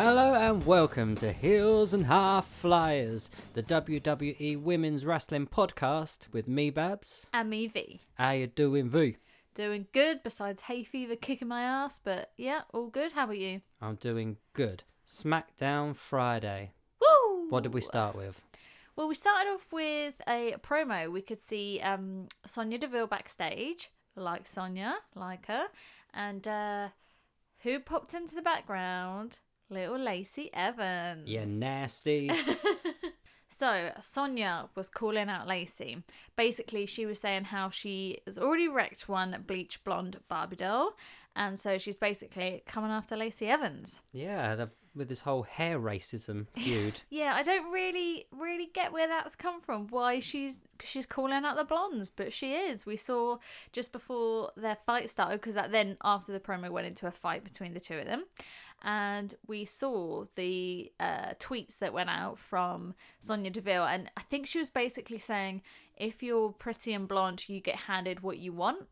Hello and welcome to Heels and High Flyers, the WWE Women's Wrestling podcast with me, Babs. And me, V. How you doing, V? Doing good, besides hay fever kicking my ass, but yeah, all good. How about you? I'm doing good. SmackDown Friday. Woo! What did we start with? Well, we started off with a promo. We could see um, Sonya Deville backstage, like Sonya, like her, and uh, who popped into the background? Little Lacey Evans. You nasty. So Sonya was calling out Lacey. Basically, she was saying how she has already wrecked one bleach blonde Barbie doll, and so she's basically coming after Lacey Evans. yeah, the, with this whole hair racism feud. Yeah, I don't really, really get where that's come from. Why she's she's calling out the blondes, but she is. We saw just before their fight started because that then after the promo went into a fight between the two of them, and we saw the uh, tweets that went out from Sonya Deville, and I think she was basically saying if you're pretty and blonde, you get handed what you want.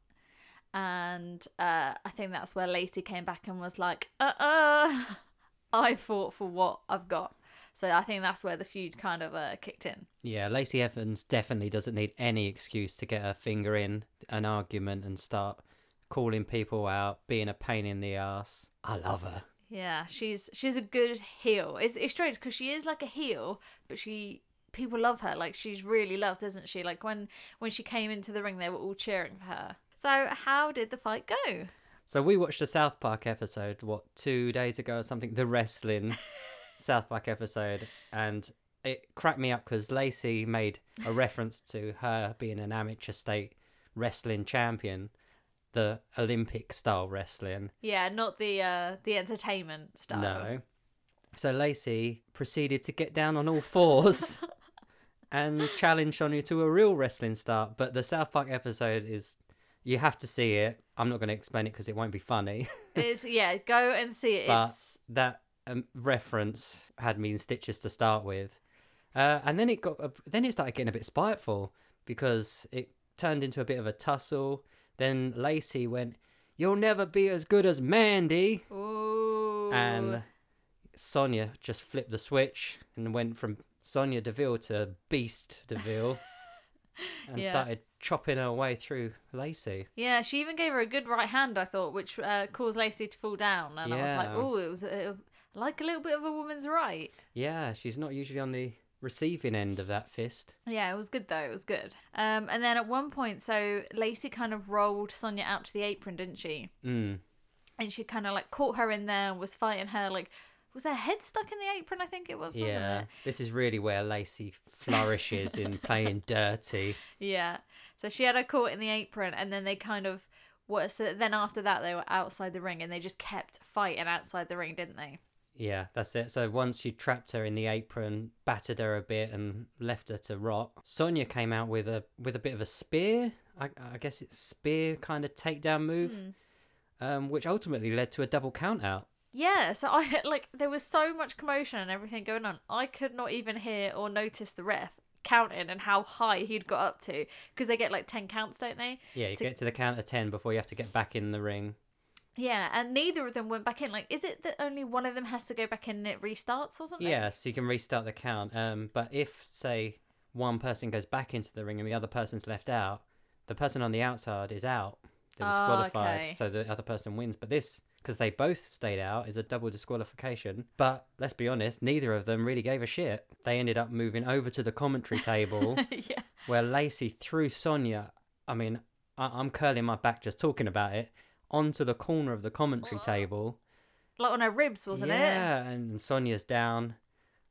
And uh, I think that's where Lacey came back and was like, uh uh, I fought for what I've got. So I think that's where the feud kind of uh, kicked in. Yeah, Lacey Evans definitely doesn't need any excuse to get her finger in an argument and start calling people out, being a pain in the ass. I love her. Yeah, she's she's a good heel. It's it's strange because she is like a heel, but she people love her. Like she's really loved, isn't she? Like when when she came into the ring, they were all cheering for her. So how did the fight go? So we watched a South Park episode, what, two days ago or something, the wrestling South Park episode, and it cracked me up because Lacey made a reference to her being an amateur state wrestling champion, the Olympic style wrestling. Yeah, not the uh the entertainment style. No. So Lacey proceeded to get down on all fours and challenge Sonya to a real wrestling start. But the South Park episode is, you have to see it. I'm not going to explain it because it won't be funny. It's yeah, go and see it. but It's that um, reference had me in stitches to start with, uh, and then it got a, then it started getting a bit spiteful because it turned into a bit of a tussle. Then Lacey went, "You'll never be as good as Mandy," ooh. and Sonya just flipped the switch and went from Sonya Deville to Beast Deville, and Yeah. started chopping her way through Lacey. Yeah, she even gave her a good right hand, I thought, which uh, caused Lacey to fall down. And I was like, oh, it was a, like a little bit of a woman's right. Yeah, she's not usually on the receiving end of that fist. Yeah, it was good though. It was good. Um, and then at one point, so Lacey kind of rolled Sonya out to the apron, didn't she? Mm. And she kind of like caught her in there and was fighting her. Like, was her head stuck in the apron? I think it was. Wasn't Yeah, it? this is really where Lacey flourishes in playing dirty. Yeah. So she had her caught in the apron, and then they kind of what? So then after that, they were outside the ring, and they just kept fighting outside the ring, didn't they? Yeah, that's it. So once you trapped her in the apron, battered her a bit, and left her to rot, Sonya came out with a with a bit of a spear. I, I guess it's spear kind of takedown move, um, which ultimately led to a double count out. Yeah, so I like there was so much commotion and everything going on. I could not even hear or notice the ref counting and how high he'd got up to because they get like 10 counts, don't they? Yeah, you To- get to the count of ten before you have to get back in the ring. Yeah, and neither of them went back in. Like, is it that only one of them has to go back in and it restarts or something? Yeah, so you can restart the count. Um, but if say one person goes back into the ring and the other person's left out, the person on the outside is out. They're Oh, disqualified, okay. so the other person wins. But this, because they both stayed out, is a double disqualification. But let's be honest, neither of them really gave a shit. They ended up moving over to the commentary table yeah. where Lacey threw Sonya. I mean, I- I'm curling my back just talking about it onto the corner of the commentary table. Like on her ribs, wasn't it? yeah, and Sonya's down.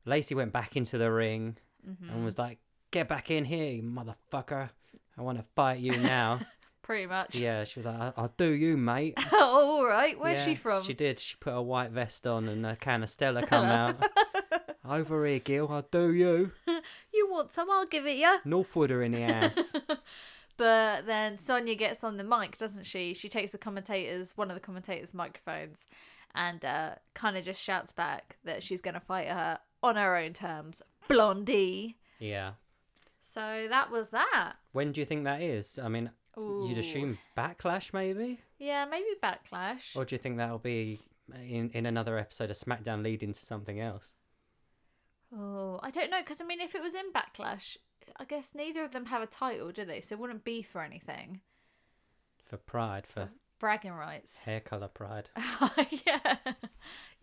Lacey went back into the ring Mm-hmm. and was like, "Get back in here, you motherfucker! I want to fight you now." Pretty much. yeah, she was like, "I- "I'll do you, mate." oh, all right. Where's she Yeah, from? She did. She put a white vest on and a can of Stella, come out. Over here, Gil. I'll do you. You want some? I'll give it you. Northwooder in the ass. But then Sonya gets on the mic, doesn't she? She takes the commentators, one of the commentators' microphones, and uh, kind of just shouts back that she's going to fight her on her own terms, Blondie. yeah. So that was that. When do you think that is? I mean, you'd assume backlash, maybe, Yeah, maybe backlash. or do you think that'll be in in another episode of SmackDown leading to something else. Oh, I don't know because I mean, if it was in Backlash, I guess neither of them have a title, do they? So it wouldn't be for anything. For pride, for Bragging rights. hair color pride. yeah.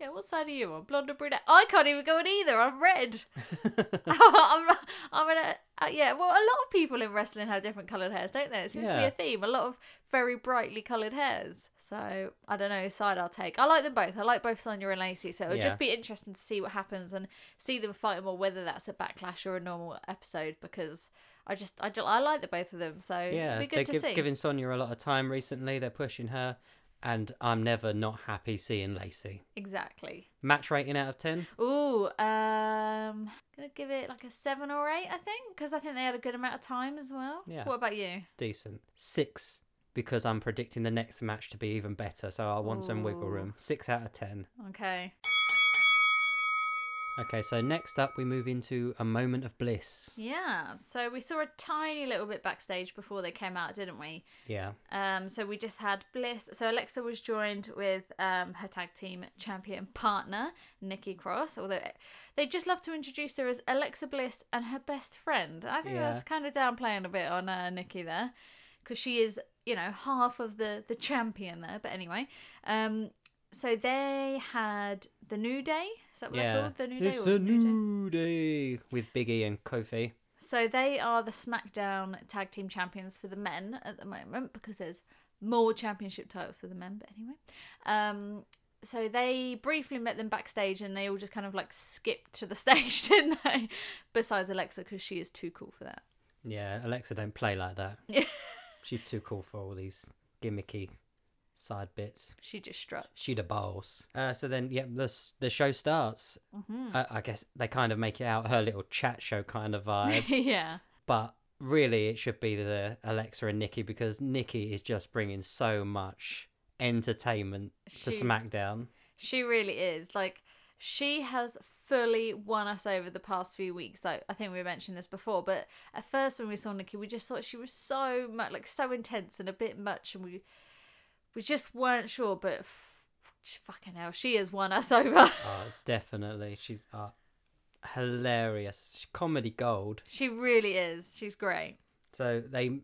Yeah, what side are you on? Blonde or brunette? I can't even go on either. I'm red. I'm, I'm gonna, uh, yeah, well, a lot of people in wrestling have different coloured hairs, don't they? It seems to be Yeah. a theme. A lot of very brightly coloured hairs. So, I don't know, whose side I'll take. I like them both. I like both Sonya and Lacey. So, it'll Yeah. just be interesting to see what happens and see them fight or whether that's a backlash or a normal episode because I just, I, just, I like the both of them. So, yeah, be they're good to giv- see. giving Sonya a lot of time recently. They're pushing her, and I'm never not happy seeing Lacey. Exactly. Match rating out of ten. Ooh, um, gonna give it like a seven or eight, I think, because I think they had a good amount of time as well. Yeah. What about you? decent. Six because I'm predicting the next match to be even better, so I want some wiggle room. Six out of ten. Okay. Okay, so next up we move into a moment of bliss. Yeah. So we saw a tiny little bit backstage before they came out, didn't we? Yeah, Um, so we just had Bliss. So Alexa was joined with um, her tag team champion partner, Nikki Cross. Although they just love to introduce her as Alexa Bliss and her best friend. I think Yeah. that's kind of downplaying a bit on uh, Nikki there, because she is, you know, half of the the champion there. But anyway, um, so they had the New Day. Is that what they're called? The New Day. it's a New Day? day with Biggie and Kofi. So they are the SmackDown Tag Team Champions for the men at the moment because there's more championship titles for the men. But anyway, um, so they briefly met them backstage and they all just kind of like skipped to the stage, didn't they? Besides Alexa because she is too cool for that. Yeah, Alexa don't play like that. Yeah. She's too cool for all these gimmicky side bits. She just struts. She the boss. Uh, so then, yeah, the the show starts. hmm Uh, I guess they kind of make it out her little chat show kind of vibe. yeah. but really it should be the Alexa and Nikki because Nikki is just bringing so much entertainment to She- SmackDown. She really is. Like, she has fully won us over the past few weeks. Like, I think we mentioned this before, but at first when we saw Nikki, we just thought she was so much, like, so intense and a bit much, and we we just weren't sure. But f- fucking hell, she has won us over. Oh, definitely, she's uh, hilarious. She's comedy gold. she really is. She's great. So they,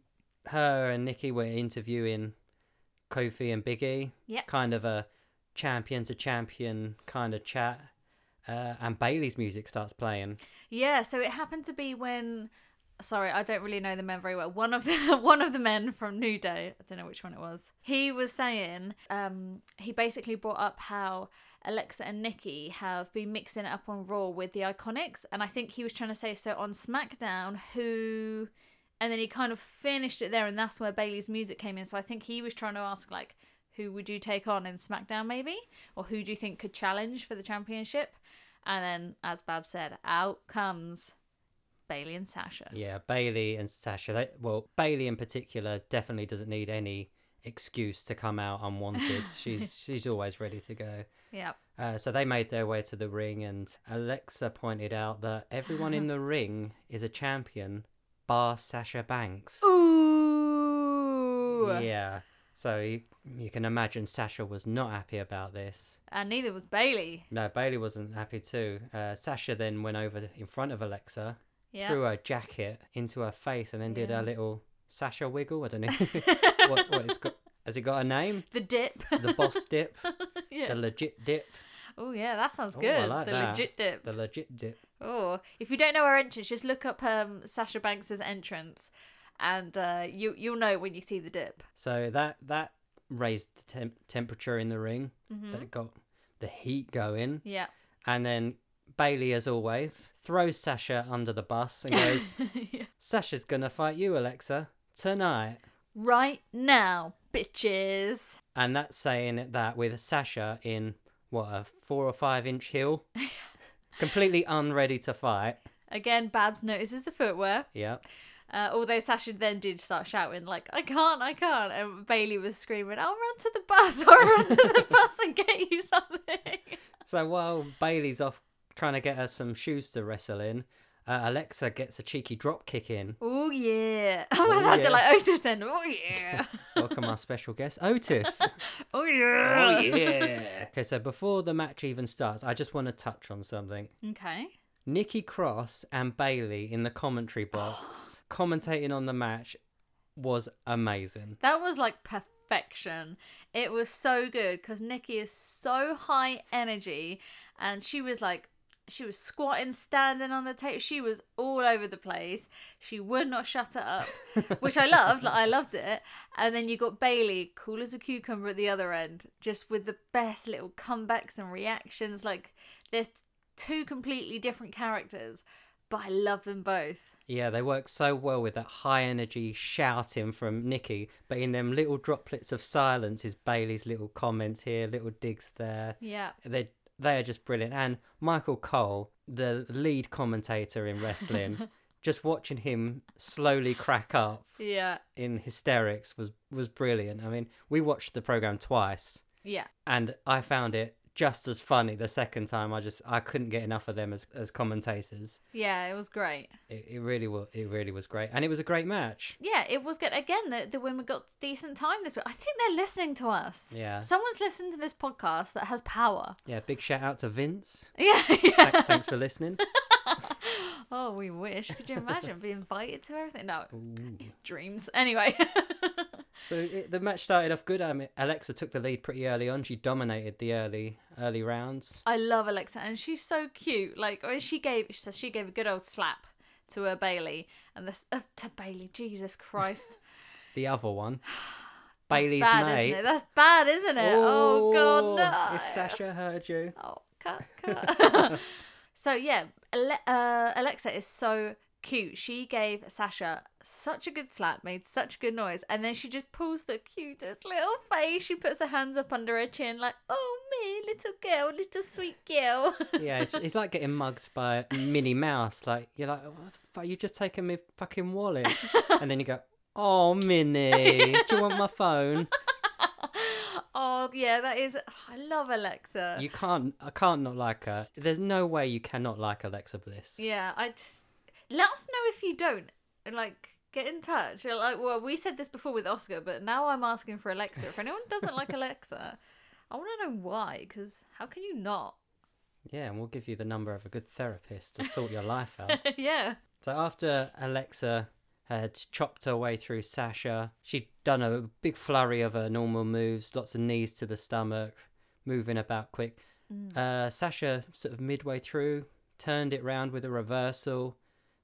her and Nikki were interviewing Kofi and Biggie. Yep. Kind of a champion to champion kind of chat. Uh, and Bayley's music starts playing. Yeah, so it happened to be when sorry, I don't really know the men very well. One of the one of the men from New Day, I don't know which one it was. He was saying, um, he basically brought up how Alexa and Nikki have been mixing it up on Raw with the Iconics, and I think he was trying to say so on SmackDown who and then he kind of finished it there and that's where Bayley's music came in. So I think he was trying to ask like who would you take on in SmackDown maybe? Or who do you think could challenge for the championship? And then as Bab said, out comes Bayley and Sasha. Yeah, Bayley and Sasha. They, well, Bayley in particular definitely doesn't need any excuse to come out unwanted. she's she's always ready to go. Yep. Uh, so they made their way to the ring, and Alexa pointed out that everyone in the ring is a champion, bar Sasha Banks. Ooh. Yeah. So you, you can imagine Sasha was not happy about this. And neither was Bayley. No, Bayley wasn't happy too. Uh, Sasha then went over in front of Alexa, Yeah. threw her jacket into her face, and then did Yeah. a little Sasha wiggle. I don't know what, what it's got. Has it got a name? The dip. The boss dip, yeah. the legit dip, Oh yeah, that sounds Oh, good. Like the that. legit dip. the legit dip. Oh, if you don't know her entrance, just look up um, Sasha Banks's entrance, and uh, you you'll know when you see the dip. So that that raised the temp- temperature in the ring. hmm That got the heat going, Yeah. and then Bayley, as always, throws Sasha under the bus and goes, Yeah. "Sasha's gonna fight you, Alexa, tonight." Right now, bitches. And that's saying that with Sasha in what a four or five inch heel, completely unready to fight. Again, Babs notices the footwear. Yeah, Uh, although Sasha then did start shouting like, "I can't, I can't!" and Bayley was screaming, "I'll run to the bus! I'll run to the bus and get you something!" So while Bayley's off trying to get her some shoes to wrestle in, Uh, Alexa gets a cheeky drop kick in. Oh yeah. I Oh, was sounded yeah. like Otis then. Oh yeah. Welcome our special guest, Otis. oh yeah. Oh yeah. Okay, so before the match even starts, I just want to touch on something. Okay. Nikki Cross and Bayley in the commentary box commentating on the match was amazing. That was like perfection. It was so good because Nikki is so high energy and she was like, she was squatting, standing on the table. She was all over the place. She would not shut it up, which I loved. Like, I loved it. And then you got Bayley, cool as a cucumber at the other end, just with the best little comebacks and reactions. Like, they're two completely different characters, but I love them both. Yeah, they work so well with that high energy shouting from Nikki, but in them little droplets of silence is Bayley's little comments here, little digs there. Yeah. They they are just brilliant. And Michael Cole, the lead commentator in wrestling, just watching him slowly crack up Yeah. in hysterics was was brilliant. I mean, we watched the program twice, Yeah. and I found it just as funny the second time. I just I couldn't get enough of them as as commentators. Yeah, it was great. It, it really was it really was great, and it was a great match. Yeah, it was good. Again, the, the women got decent time this week. I think they're listening to us. Yeah. Someone's listening to this podcast that has power. Yeah, big shout out to Vince. Yeah, Th- Thanks for listening. oh, we wish. Could you imagine being invited to everything? No, Ooh. dreams. Anyway. So it, the match started off good. I mean, Alexa took the lead pretty early on. She dominated the early early rounds. I love Alexa, and she's so cute. Like when she gave, she says she gave a good old slap to her Bayley, and this uh, to Bayley. Jesus Christ, The other one, Bayley's bad, mate. That's bad, isn't it? Oh, God, Oh, no. If Sasha heard you, Oh, cut, cut. so yeah, Ale- uh, Alexa is so cute. She gave Sasha such a good slap, made such a good noise, and then she just pulls the cutest little face. She puts her hands up under her chin, like, "Oh me, little girl, little sweet girl." yeah, it's, it's like getting mugged by Minnie Mouse. Like you're like, what the fuck? You just taken me fucking wallet, and then you go, oh Minnie, do you want my phone? oh yeah, that is. I love Alexa. You can't. I can't not like her. There's no way you cannot like Alexa Bliss. Yeah, I just let us know if you don't. And, Like, get in touch. You're Like, well, we said this before with Asuka, but now I'm asking for Alexa. If anyone doesn't like Alexa, I want to know why. Because how can you not? Yeah, and we'll give you the number of a good therapist to sort your life out. yeah. So after Alexa had chopped her way through Sasha, she'd done a big flurry of her normal moves, lots of knees to the stomach, moving about quick. Uh, Sasha, sort of midway through, turned it round with a reversal,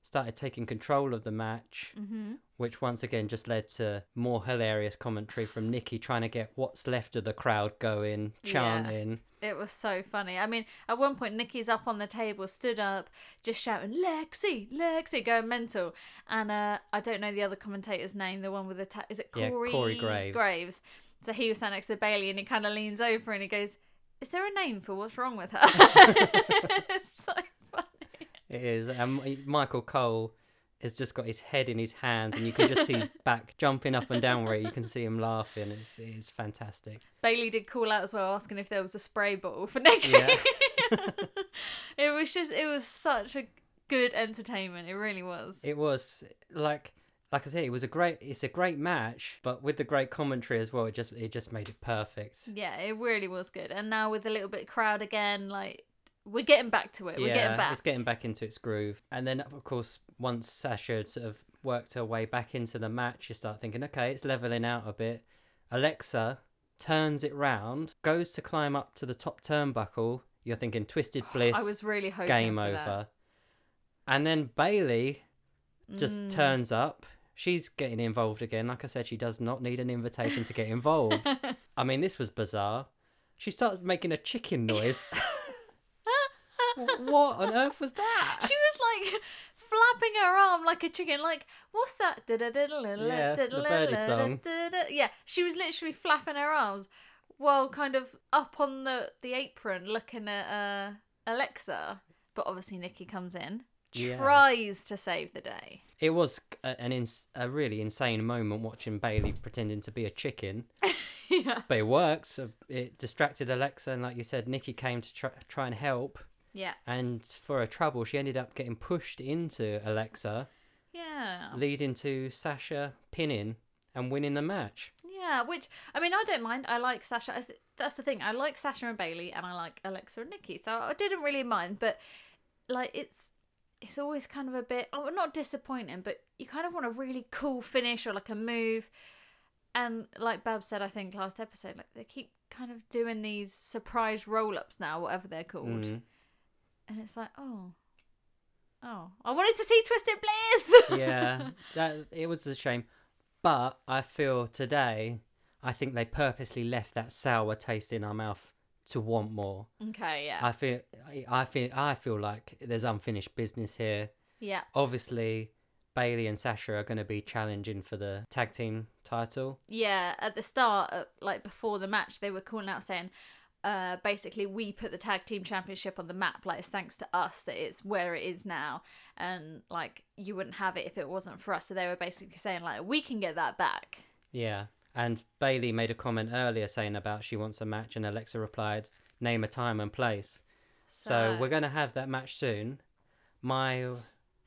started taking control of the match, Mm-hmm. which once again just led to more hilarious commentary from Nikki trying to get what's left of the crowd going, Yeah. chanting. It was so funny. I mean, at one point, Nikki's up on the table, stood up, just shouting, Lexi, Lexi, going mental. And uh, I don't know the other commentator's name, the one with the. Ta- is it Yeah, Corey? Corey Graves. Graves. So he was standing next to Bayley and he kind of leans over and he goes, Is there a name for what's wrong with her? it's so. It is. Um, Michael Cole has just got his head in his hands, and you can just see his back jumping up and down where you can see him laughing. It's, it's fantastic. Bayley did call out as well, asking if there was a spray bottle for Nikki. Yeah. it was just, it was such a good entertainment. It really was. It was like, like I said, it was a great. It's a great match, but with the great commentary as well, it just it just made it perfect. Yeah, it really was good. And now with a little bit crowd again, like we're getting back to it. We're getting back. it's getting back into its groove. And then, of course, once Sasha had sort of worked her way back into the match, you start thinking, okay, it's leveling out a bit. Alexa turns it round, goes to climb up to the top turnbuckle. You're thinking Twisted Bliss, I was really hoping game over. that. And then Bayley just Mm. turns up. She's getting involved again. Like I said, she does not need an invitation to get involved. I mean, this was bizarre. She starts making a chicken noise. what on earth was that? She was like flapping her arm like a chicken. Like, what's that? Yeah, the birdie song. Yeah, she was literally flapping her arms while kind of up on the, the apron looking at uh, Alexa. But obviously, Nikki comes in, Yeah. tries to save the day. It was a, an ins- a really insane moment watching Bayley pretending to be a chicken, yeah. but it works. It distracted Alexa, and like you said, Nikki came to try, try and help. Yeah. And for a trouble, she ended up getting pushed into Alexa, Yeah. leading to Sasha pinning and winning the match. Yeah, which I mean, I don't mind. I like Sasha. I th- that's the thing. I like Sasha and Bayley, and I like Alexa and Nikki. So I didn't really mind. But like, it's it's always kind of a bit oh, not disappointing, but you kind of want a really cool finish or like a move. And like Bab said, I think last episode, like they keep kind of doing these surprise roll ups now, whatever they're called, Mm. And it's like, oh, oh, I wanted to see Twisted Bliss. yeah, that it was a shame, but I feel today, I think they purposely left that sour taste in our mouth to want more. okay, yeah, I feel, I feel, I feel like there's unfinished business here. yeah, Obviously, Bayley and Sasha are going to be challenging for the tag team title. Yeah, at the start, uh, like before the match, they were calling out saying, uh, basically, we put the tag team championship on the map. Like, it's thanks to us that it's where it is now. And, like, you wouldn't have it if it wasn't for us. So they were basically saying, like, we can get that back. Yeah. And Bayley made a comment earlier saying about she wants a match, and Alexa replied, "Name a time and place." So, we're going to have that match soon. My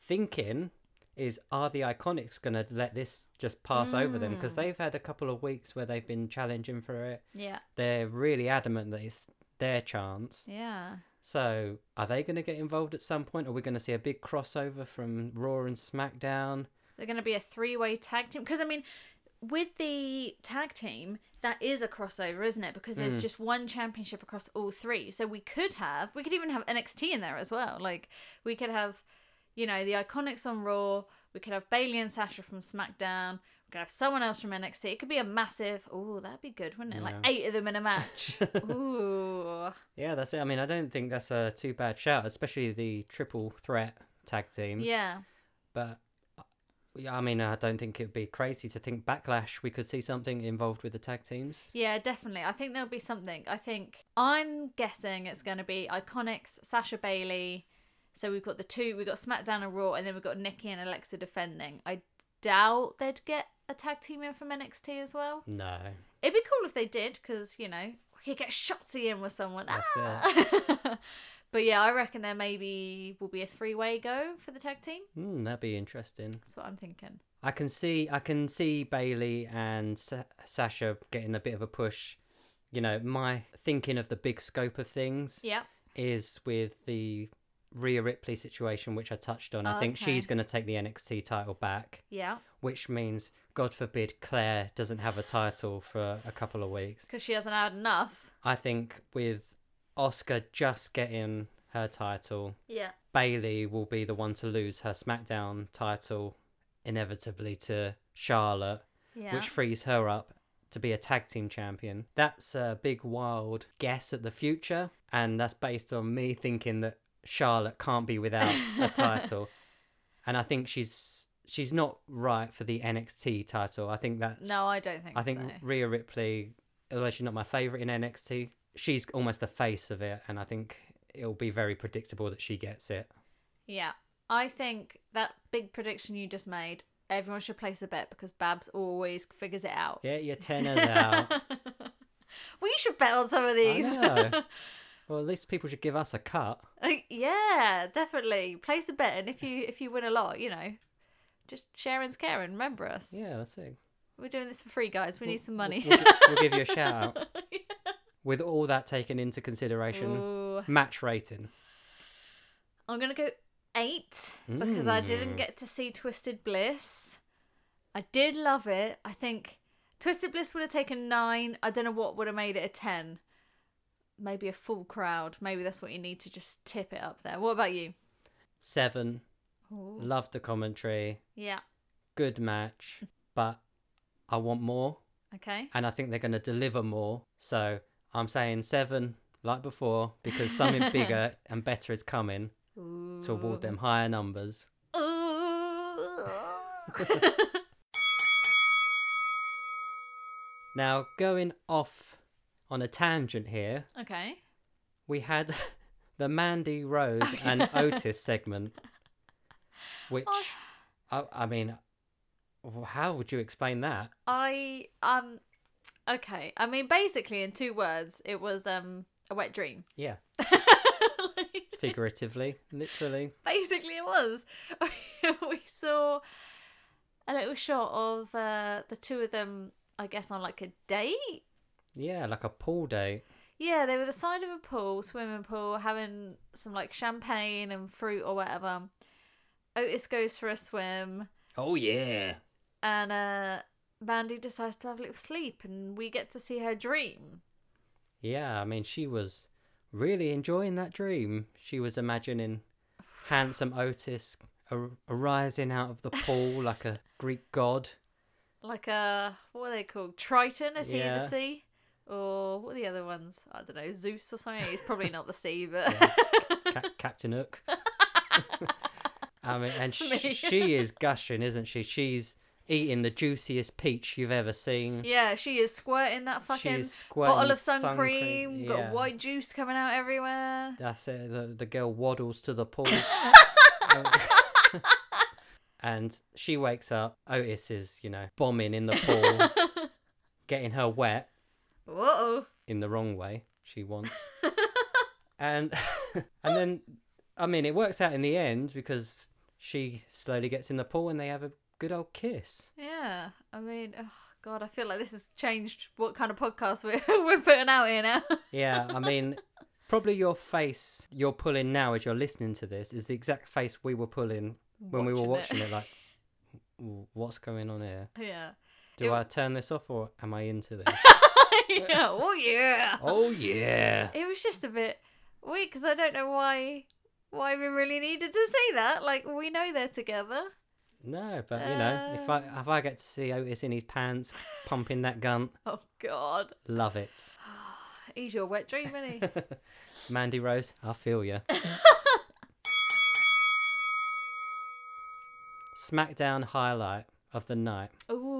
thinking is, are the Iconics going to let this just pass over them? Because mm. they've had a couple of weeks where they've been challenging for it. Yeah, They're really adamant that it's their chance. yeah. So, are they going to get involved at some point? Are we going to see a big crossover from Raw and SmackDown? They're going to be a three way tag team. Because, I mean, with the tag team, that is a crossover, isn't it? Because there's mm. just one championship across all three. So we could have, we could even have NXT in there as well. Like, we could have, you know, the Iconics on Raw. We could have Bayley and Sasha from SmackDown. We could have someone else from NXT. It could be a massive, oh, that'd be good, wouldn't it? Like eight of them in a match. Ooh. Yeah, that's it. I mean, I don't think that's a too bad shout, especially the triple threat tag team. Yeah. But yeah, I mean, I don't think it'd be crazy to think backlash. We could see something involved with the tag teams. Yeah, definitely. I think there'll be something. I think I'm guessing it's going to be Iconics, Sasha Bayley. So we've got the two, we've got SmackDown and Raw, and then we've got Nikki and Alexa defending. I doubt they'd get a tag team in from NXT as well. No, It'd be cool if they did, because you know we could get Shotzi in with someone. That's Ah! but yeah, I reckon there maybe will be a three-way go for the tag team. mm, that'd be interesting. That's what I'm thinking. I can see, I can see Bayley and Sa- Sasha getting a bit of a push. You know, my thinking of the big scope of things Yeah. is with the Rhea Ripley situation, which I touched on. I think Okay. she's going to take the NXT title back. Yeah. which means God forbid Claire doesn't have a title for a couple of weeks. Because she hasn't had enough. I think with Asuka just getting her title, Yeah. Bayley will be the one to lose her SmackDown title inevitably to Charlotte, Yeah. which frees her up to be a tag team champion. That's a big wild guess at the future, and that's based on me thinking that Charlotte can't be without a title. And I think she's she's not right for the NXT title. I think that's No, I don't think I think so. Rhea Ripley, although she's not my favorite in NXT, she's almost the face of it, and I think it'll be very predictable that she gets it. Yeah. I think that big prediction you just made, everyone should place a bet because Babs always figures it out. Get your tenors out. we should bet on some of these. well, at least people should give us a cut. Like, yeah, definitely. Place a bet and if you if you win a lot, you know, just sharing's caring. Remember us. Yeah, that's it. We're doing this for free, guys. We need some money. We'll, gi- we'll give you a shout out. With all that taken into consideration, Ooh. match rating. I'm gonna go eight because I didn't Mm. get to see Twisted Bliss. I did love it. I think Twisted Bliss would have taken nine. I don't know what would have made it a ten. Maybe a full crowd. Maybe that's what you need to just tip it up there. What about you? Seven. Ooh. Loved the commentary. Yeah. Good match. But I want more. Okay. and I think they're going to deliver more. So I'm saying seven, like before, because something bigger and better is coming Ooh. toward them higher numbers. Now, going off on a tangent here, okay. we had the Mandy Rose and Otis segment, which Oh. I, I mean, how would you explain that? I um okay. I mean basically in two words, it was um a wet dream. Yeah, Figuratively, literally. Basically, it was. we saw a little shot of uh, the two of them, I guess, on like a date. Yeah, like a pool date. Yeah, they were the side of a pool, swimming pool, having some like champagne and fruit or whatever. Otis goes for a swim, Oh yeah. and uh, Mandy decides to have a little sleep, and we get to see her dream. Yeah, I mean, she was really enjoying that dream. She was imagining handsome Otis ar- arising out of the pool like a Greek god. Like a what are they called? Triton? Is he in Yeah. the sea? Or what are the other ones? I don't know, Zeus or something. He's probably not the sea, but Yeah. Ca- Captain Hook. I mean, and sh- she is gushing, isn't she? She's eating the juiciest peach you've ever seen. yeah, she is squirting that fucking squirting bottle of sun sun cream. Got yeah. white juice coming out everywhere. That's it. The, the girl waddles to the pool. and she wakes up. Otis is, you know, bombing in the pool, getting her wet Whoa. in the wrong way. She wants. and and then, I mean, it works out in the end because she slowly gets in the pool and they have a good old kiss. Yeah, I mean, oh God, I feel like this has changed what kind of podcast we're we're putting out here now. Yeah, I mean, probably your face you're pulling now as you're listening to this is the exact face we were pulling when we were watching it. Like, what's going on here? yeah. Do It- I turn this off or am I into this? yeah. Oh yeah. oh yeah. It was just a bit weird because I don't know why why we really needed to see that. Like we know they're together. No, but you know, if I Uh. if I get to see Otis in his pants pumping that gun, Oh God, love it. he's your wet dream, isn't he? Mandy Rose, I feel you. Smackdown highlight of the night. Ooh.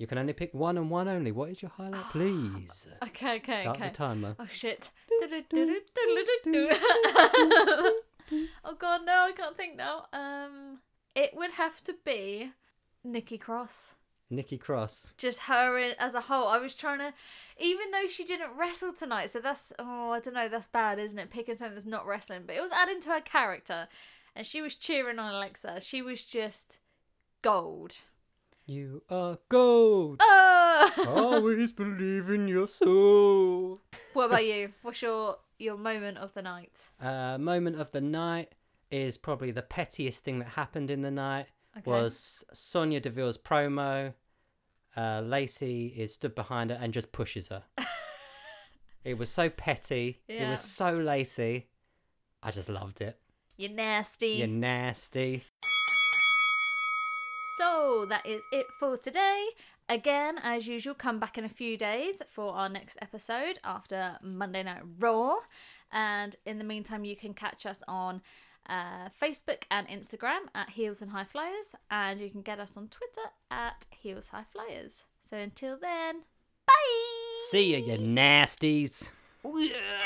You can only pick one and one only. What is your highlight, please? Okay. Okay. Start okay. the timer. Oh shit. oh god, no, I can't think now. Um, it would have to be Nikki Cross. Nikki Cross. Just her in, as a whole. I was trying to, even though she didn't wrestle tonight, so that's oh I don't know, that's bad, isn't it? Picking something that's not wrestling, but it was adding to her character, and she was cheering on Alexa. She was just gold. You are gold. Oh! Always believe in your soul. what about you? What's your your moment of the night? Uh, moment of the night is probably the pettiest thing that happened in the night. Okay. Was Sonya Deville's promo. Uh, Lacey is stood behind her and just pushes her. it was so petty. Yeah. It was so Lacey. I just loved it. You're nasty. You're nasty. So that is it for today. Again, as usual, come back in a few days for our next episode after Monday Night Raw. And in the meantime, you can catch us on uh, Facebook and Instagram at Heels and High Flyers, and you can get us on Twitter at Heels High Flyers. So until then, bye. See ya, you nasties. Yeah.